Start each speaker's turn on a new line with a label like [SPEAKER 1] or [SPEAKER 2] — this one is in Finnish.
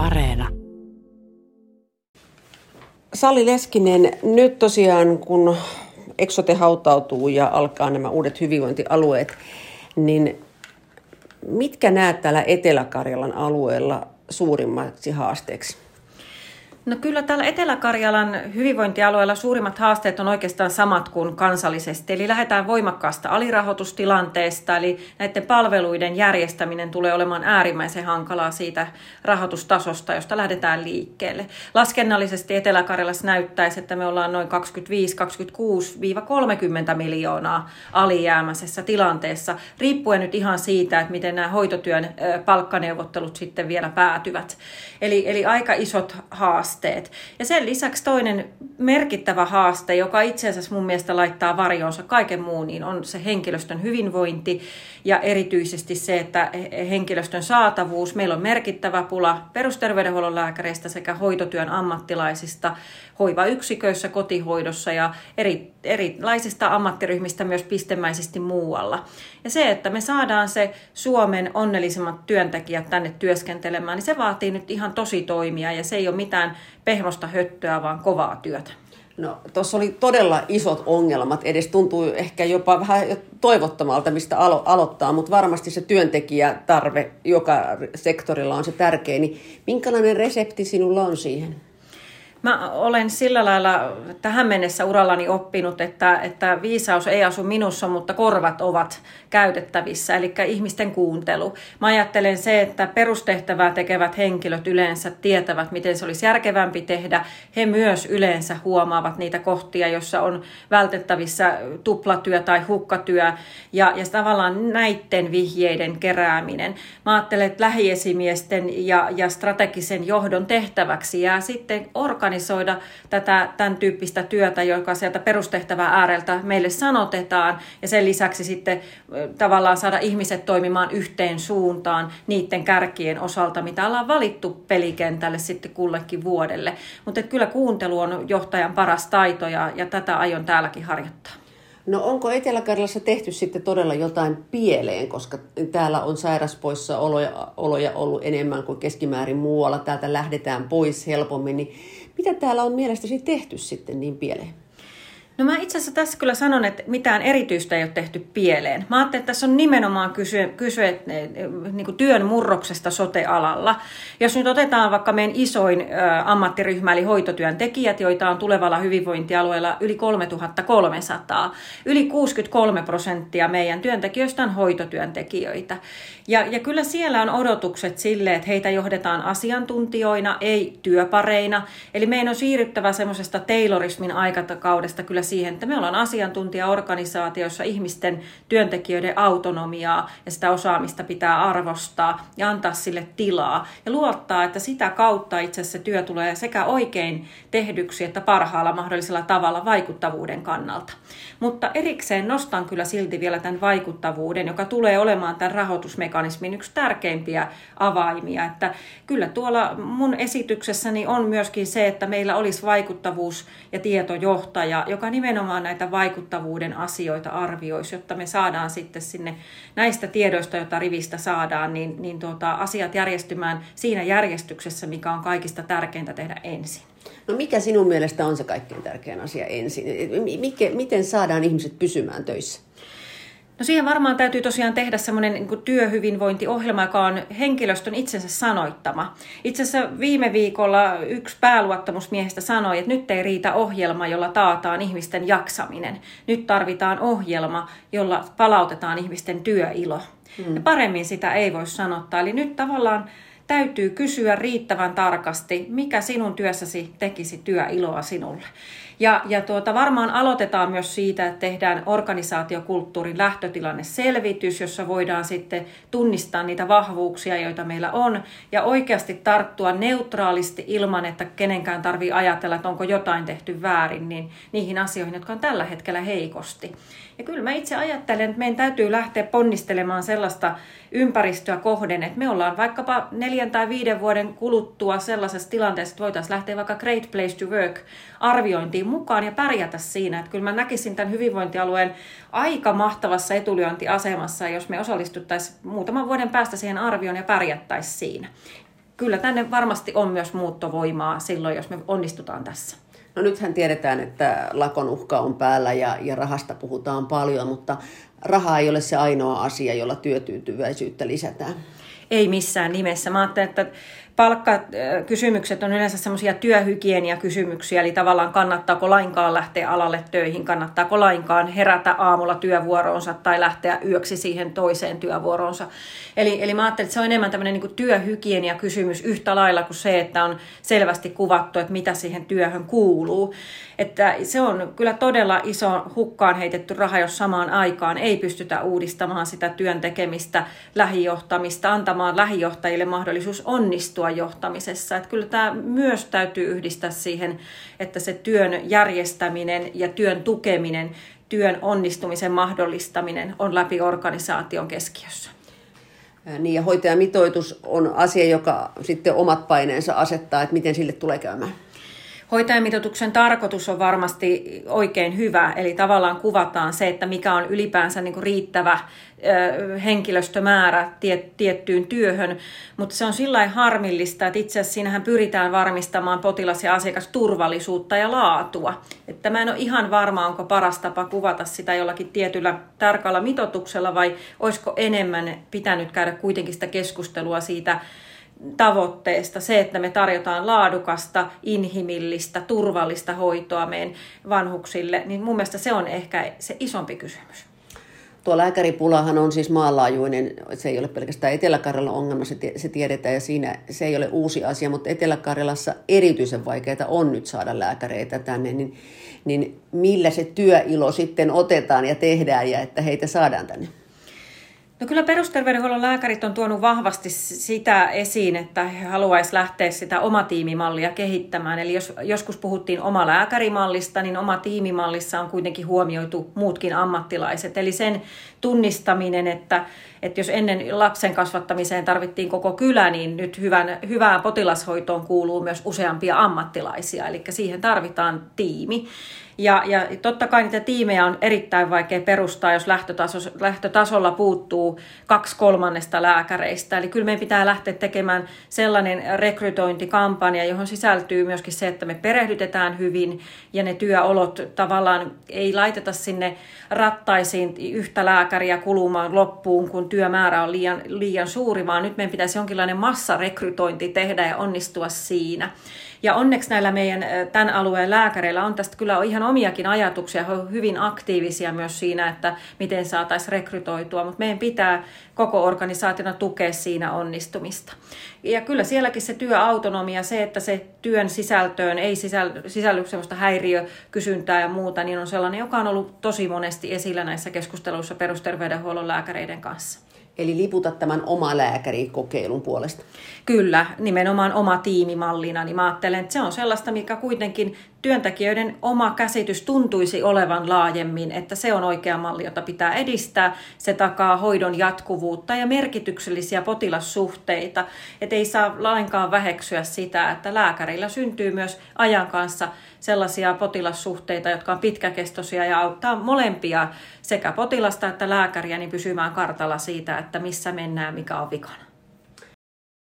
[SPEAKER 1] Areena.
[SPEAKER 2] Sali Leskinen, nyt tosiaan kun Eksote hautautuu ja alkaa nämä uudet hyvinvointialueet, niin mitkä näet täällä Etelä-Karjalan alueella suurimmaksi haasteeksi?
[SPEAKER 3] No kyllä täällä Etelä-Karjalan hyvinvointialueella suurimmat haasteet on oikeastaan samat kuin kansallisesti. Eli lähdetään voimakkaasta alirahoitustilanteesta, eli näiden palveluiden järjestäminen tulee olemaan äärimmäisen hankalaa siitä rahoitustasosta, josta lähdetään liikkeelle. Laskennallisesti Etelä-Karjalassa näyttäisi, että me ollaan noin 25-26-30 miljoonaa alijäämäisessä tilanteessa, riippuen nyt ihan siitä, että miten nämä hoitotyön palkkaneuvottelut sitten vielä päätyvät. Eli, eli aika isot haasteet haasteet. Ja sen lisäksi toinen merkittävä haaste, joka itse asiassa mun mielestä laittaa varjonsa kaiken muun, niin on se henkilöstön hyvinvointi ja erityisesti se, että henkilöstön saatavuus. Meillä on merkittävä pula perusterveydenhuollon lääkäreistä sekä hoitotyön ammattilaisista hoivayksiköissä, kotihoidossa ja eri, erilaisista ammattiryhmistä myös pistemäisesti muualla. Ja se, että me saadaan se Suomen onnellisimmat työntekijät tänne työskentelemään, niin se vaatii nyt ihan tosi toimia ja se ei ole mitään pehmosta höttöä, vaan kovaa työtä.
[SPEAKER 2] No, tuossa oli todella isot ongelmat, edes tuntuu ehkä jopa vähän toivottomalta, mistä alo- aloittaa, mutta varmasti se työntekijätarve joka sektorilla on se tärkein. Niin minkälainen resepti sinulla on siihen?
[SPEAKER 3] Mä olen sillä lailla tähän mennessä urallani oppinut, että, että viisaus ei asu minussa, mutta korvat ovat käytettävissä, eli ihmisten kuuntelu. Mä ajattelen se, että perustehtävää tekevät henkilöt yleensä tietävät, miten se olisi järkevämpi tehdä. He myös yleensä huomaavat niitä kohtia, joissa on vältettävissä tuplatyö tai hukkatyö, ja, ja tavallaan näiden vihjeiden kerääminen. Mä ajattelen, että lähiesimiesten ja, ja strategisen johdon tehtäväksi jää sitten organisaatio organisoida tätä, tämän tyyppistä työtä, joka sieltä perustehtävää ääreltä meille sanotetaan, ja sen lisäksi sitten tavallaan saada ihmiset toimimaan yhteen suuntaan niiden kärkien osalta, mitä ollaan valittu pelikentälle sitten kullekin vuodelle. Mutta kyllä kuuntelu on johtajan paras taito, ja, ja tätä aion täälläkin harjoittaa.
[SPEAKER 2] No onko Etelä-Karjalassa tehty sitten todella jotain pieleen, koska täällä on sairaspoissaoloja ollut enemmän kuin keskimäärin muualla, täältä lähdetään pois helpommin, niin mitä täällä on mielestäsi tehty sitten niin pieleen?
[SPEAKER 3] No mä itse asiassa tässä kyllä sanon, että mitään erityistä ei ole tehty pieleen. Mä ajattelin, että tässä on nimenomaan kysyä, kysyä eh, niin työn murroksesta sote-alalla. Jos nyt otetaan vaikka meidän isoin ammattiryhmä, eli hoitotyöntekijät, joita on tulevalla hyvinvointialueella yli 3300. Yli 63 prosenttia meidän työntekijöistä on hoitotyöntekijöitä. Ja, ja kyllä siellä on odotukset sille, että heitä johdetaan asiantuntijoina, ei työpareina. Eli meidän on siirryttävä semmoisesta Taylorismin aikakaudesta kyllä siihen, että me ollaan asiantuntijaorganisaatioissa ihmisten työntekijöiden autonomiaa ja sitä osaamista pitää arvostaa ja antaa sille tilaa. Ja luottaa, että sitä kautta itse asiassa työ tulee sekä oikein tehdyksi että parhaalla mahdollisella tavalla vaikuttavuuden kannalta. Mutta erikseen nostan kyllä silti vielä tämän vaikuttavuuden, joka tulee olemaan tämän rahoitusmekanismin yksi tärkeimpiä avaimia. Että kyllä tuolla mun esityksessäni on myöskin se, että meillä olisi vaikuttavuus- ja tietojohtaja, joka nimenomaan näitä vaikuttavuuden asioita arvioisi, jotta me saadaan sitten sinne näistä tiedoista, joita rivistä saadaan, niin, niin tuota, asiat järjestymään siinä järjestyksessä, mikä on kaikista tärkeintä tehdä ensin.
[SPEAKER 2] No mikä sinun mielestä on se kaikkein tärkein asia ensin? Miten saadaan ihmiset pysymään töissä?
[SPEAKER 3] No siihen varmaan täytyy tosiaan tehdä semmoinen niin työhyvinvointiohjelma, joka on henkilöstön itsensä sanoittama. Itse asiassa viime viikolla yksi pääluottamusmiehistä sanoi, että nyt ei riitä ohjelma, jolla taataan ihmisten jaksaminen. Nyt tarvitaan ohjelma, jolla palautetaan ihmisten työilo. Hmm. Ja paremmin sitä ei voi sanottaa. Eli nyt tavallaan täytyy kysyä riittävän tarkasti, mikä sinun työssäsi tekisi työiloa sinulle. Ja, ja tuota, varmaan aloitetaan myös siitä, että tehdään organisaatiokulttuurin lähtötilanne selvitys, jossa voidaan sitten tunnistaa niitä vahvuuksia, joita meillä on, ja oikeasti tarttua neutraalisti ilman, että kenenkään tarvii ajatella, että onko jotain tehty väärin, niin niihin asioihin, jotka on tällä hetkellä heikosti. Ja kyllä mä itse ajattelen, että meidän täytyy lähteä ponnistelemaan sellaista ympäristöä kohden, että me ollaan vaikkapa neljän tai viiden vuoden kuluttua sellaisessa tilanteessa, että voitaisiin lähteä vaikka Great Place to Work arviointiin mukaan ja pärjätä siinä. Että kyllä mä näkisin tämän hyvinvointialueen aika mahtavassa etulyöntiasemassa, jos me osallistuttaisiin muutaman vuoden päästä siihen arvioon ja pärjättäisiin siinä. kyllä tänne varmasti on myös muuttovoimaa silloin, jos me onnistutaan tässä.
[SPEAKER 2] No nythän tiedetään, että lakon uhka on päällä ja, ja rahasta puhutaan paljon, mutta raha ei ole se ainoa asia, jolla työtyytyväisyyttä lisätään.
[SPEAKER 3] Ei missään nimessä. Mä ajattelen, että palkkakysymykset on yleensä semmoisia työhygieniakysymyksiä, eli tavallaan kannattaako lainkaan lähteä alalle töihin, kannattaako lainkaan herätä aamulla työvuoroonsa tai lähteä yöksi siihen toiseen työvuoroonsa. Eli, eli mä ajattelin, että se on enemmän tämmöinen niin työhygieniakysymys yhtä lailla kuin se, että on selvästi kuvattu, että mitä siihen työhön kuuluu. Että se on kyllä todella iso hukkaan heitetty raha, jos samaan aikaan ei pystytä uudistamaan sitä työn tekemistä, lähijohtamista, antamaan lähijohtajille mahdollisuus onnistua johtamisessa. Että kyllä tämä myös täytyy yhdistää siihen, että se työn järjestäminen ja työn tukeminen, työn onnistumisen mahdollistaminen on läpi organisaation keskiössä.
[SPEAKER 2] Niin ja hoitajamitoitus on asia, joka sitten omat paineensa asettaa, että miten sille tulee käymään.
[SPEAKER 3] Hoitajamitoituksen tarkoitus on varmasti oikein hyvä, eli tavallaan kuvataan se, että mikä on ylipäänsä niin kuin riittävä henkilöstömäärä tiettyyn työhön, mutta se on sillä harmillista, että itse asiassa siinähän pyritään varmistamaan potilas- ja asiakasturvallisuutta ja laatua. Että mä en ole ihan varma, onko paras tapa kuvata sitä jollakin tietyllä tarkalla mitotuksella vai olisiko enemmän pitänyt käydä kuitenkin sitä keskustelua siitä, tavoitteesta, se, että me tarjotaan laadukasta, inhimillistä, turvallista hoitoa meidän vanhuksille, niin mun mielestä se on ehkä se isompi kysymys.
[SPEAKER 2] Tuo lääkäripulahan on siis maanlaajuinen, se ei ole pelkästään Etelä-Karjalan ongelma, se, se tiedetään ja siinä se ei ole uusi asia, mutta Etelä-Karjalassa erityisen vaikeaa on nyt saada lääkäreitä tänne, niin, niin millä se työilo sitten otetaan ja tehdään ja että heitä saadaan tänne?
[SPEAKER 3] No kyllä perusterveydenhuollon lääkärit on tuonut vahvasti sitä esiin, että he haluaisivat lähteä sitä omatiimimallia kehittämään. Eli jos joskus puhuttiin oma lääkärimallista, niin oma tiimimallissa on kuitenkin huomioitu muutkin ammattilaiset. Eli sen tunnistaminen, että, että jos ennen lapsen kasvattamiseen tarvittiin koko kylä, niin nyt hyvän, hyvään potilashoitoon kuuluu myös useampia ammattilaisia. Eli siihen tarvitaan tiimi. Ja, ja totta kai niitä tiimejä on erittäin vaikea perustaa, jos lähtötaso, lähtötasolla puuttuu kaksi kolmannesta lääkäreistä. Eli kyllä meidän pitää lähteä tekemään sellainen rekrytointikampanja, johon sisältyy myöskin se, että me perehdytetään hyvin ja ne työolot tavallaan ei laiteta sinne rattaisiin yhtä lääkäriä kulumaan loppuun, kun työmäärä on liian, liian suuri, vaan nyt meidän pitäisi jonkinlainen massarekrytointi tehdä ja onnistua siinä. Ja onneksi näillä meidän tämän alueen lääkäreillä on tästä kyllä ihan omiakin ajatuksia, he ovat hyvin aktiivisia myös siinä, että miten saataisiin rekrytoitua, mutta meidän pitää koko organisaationa tukea siinä onnistumista. Ja kyllä sielläkin se työautonomia, se, että se työn sisältöön ei sisälly, sellaista häiriökysyntää ja muuta, niin on sellainen, joka on ollut tosi monesti esillä näissä keskusteluissa perusterveydenhuollon lääkäreiden kanssa.
[SPEAKER 2] Eli liputa tämän oma lääkärikokeilun puolesta.
[SPEAKER 3] Kyllä, nimenomaan oma tiimimallina, niin mä ajattelen, että se on sellaista, mikä kuitenkin työntekijöiden oma käsitys tuntuisi olevan laajemmin, että se on oikea malli, jota pitää edistää. Se takaa hoidon jatkuvuutta ja merkityksellisiä potilassuhteita. Että ei saa lainkaan väheksyä sitä, että lääkärillä syntyy myös ajan kanssa sellaisia potilassuhteita, jotka on pitkäkestoisia ja auttaa molempia sekä potilasta että lääkäriä niin pysymään kartalla siitä, että missä mennään, mikä on vikana.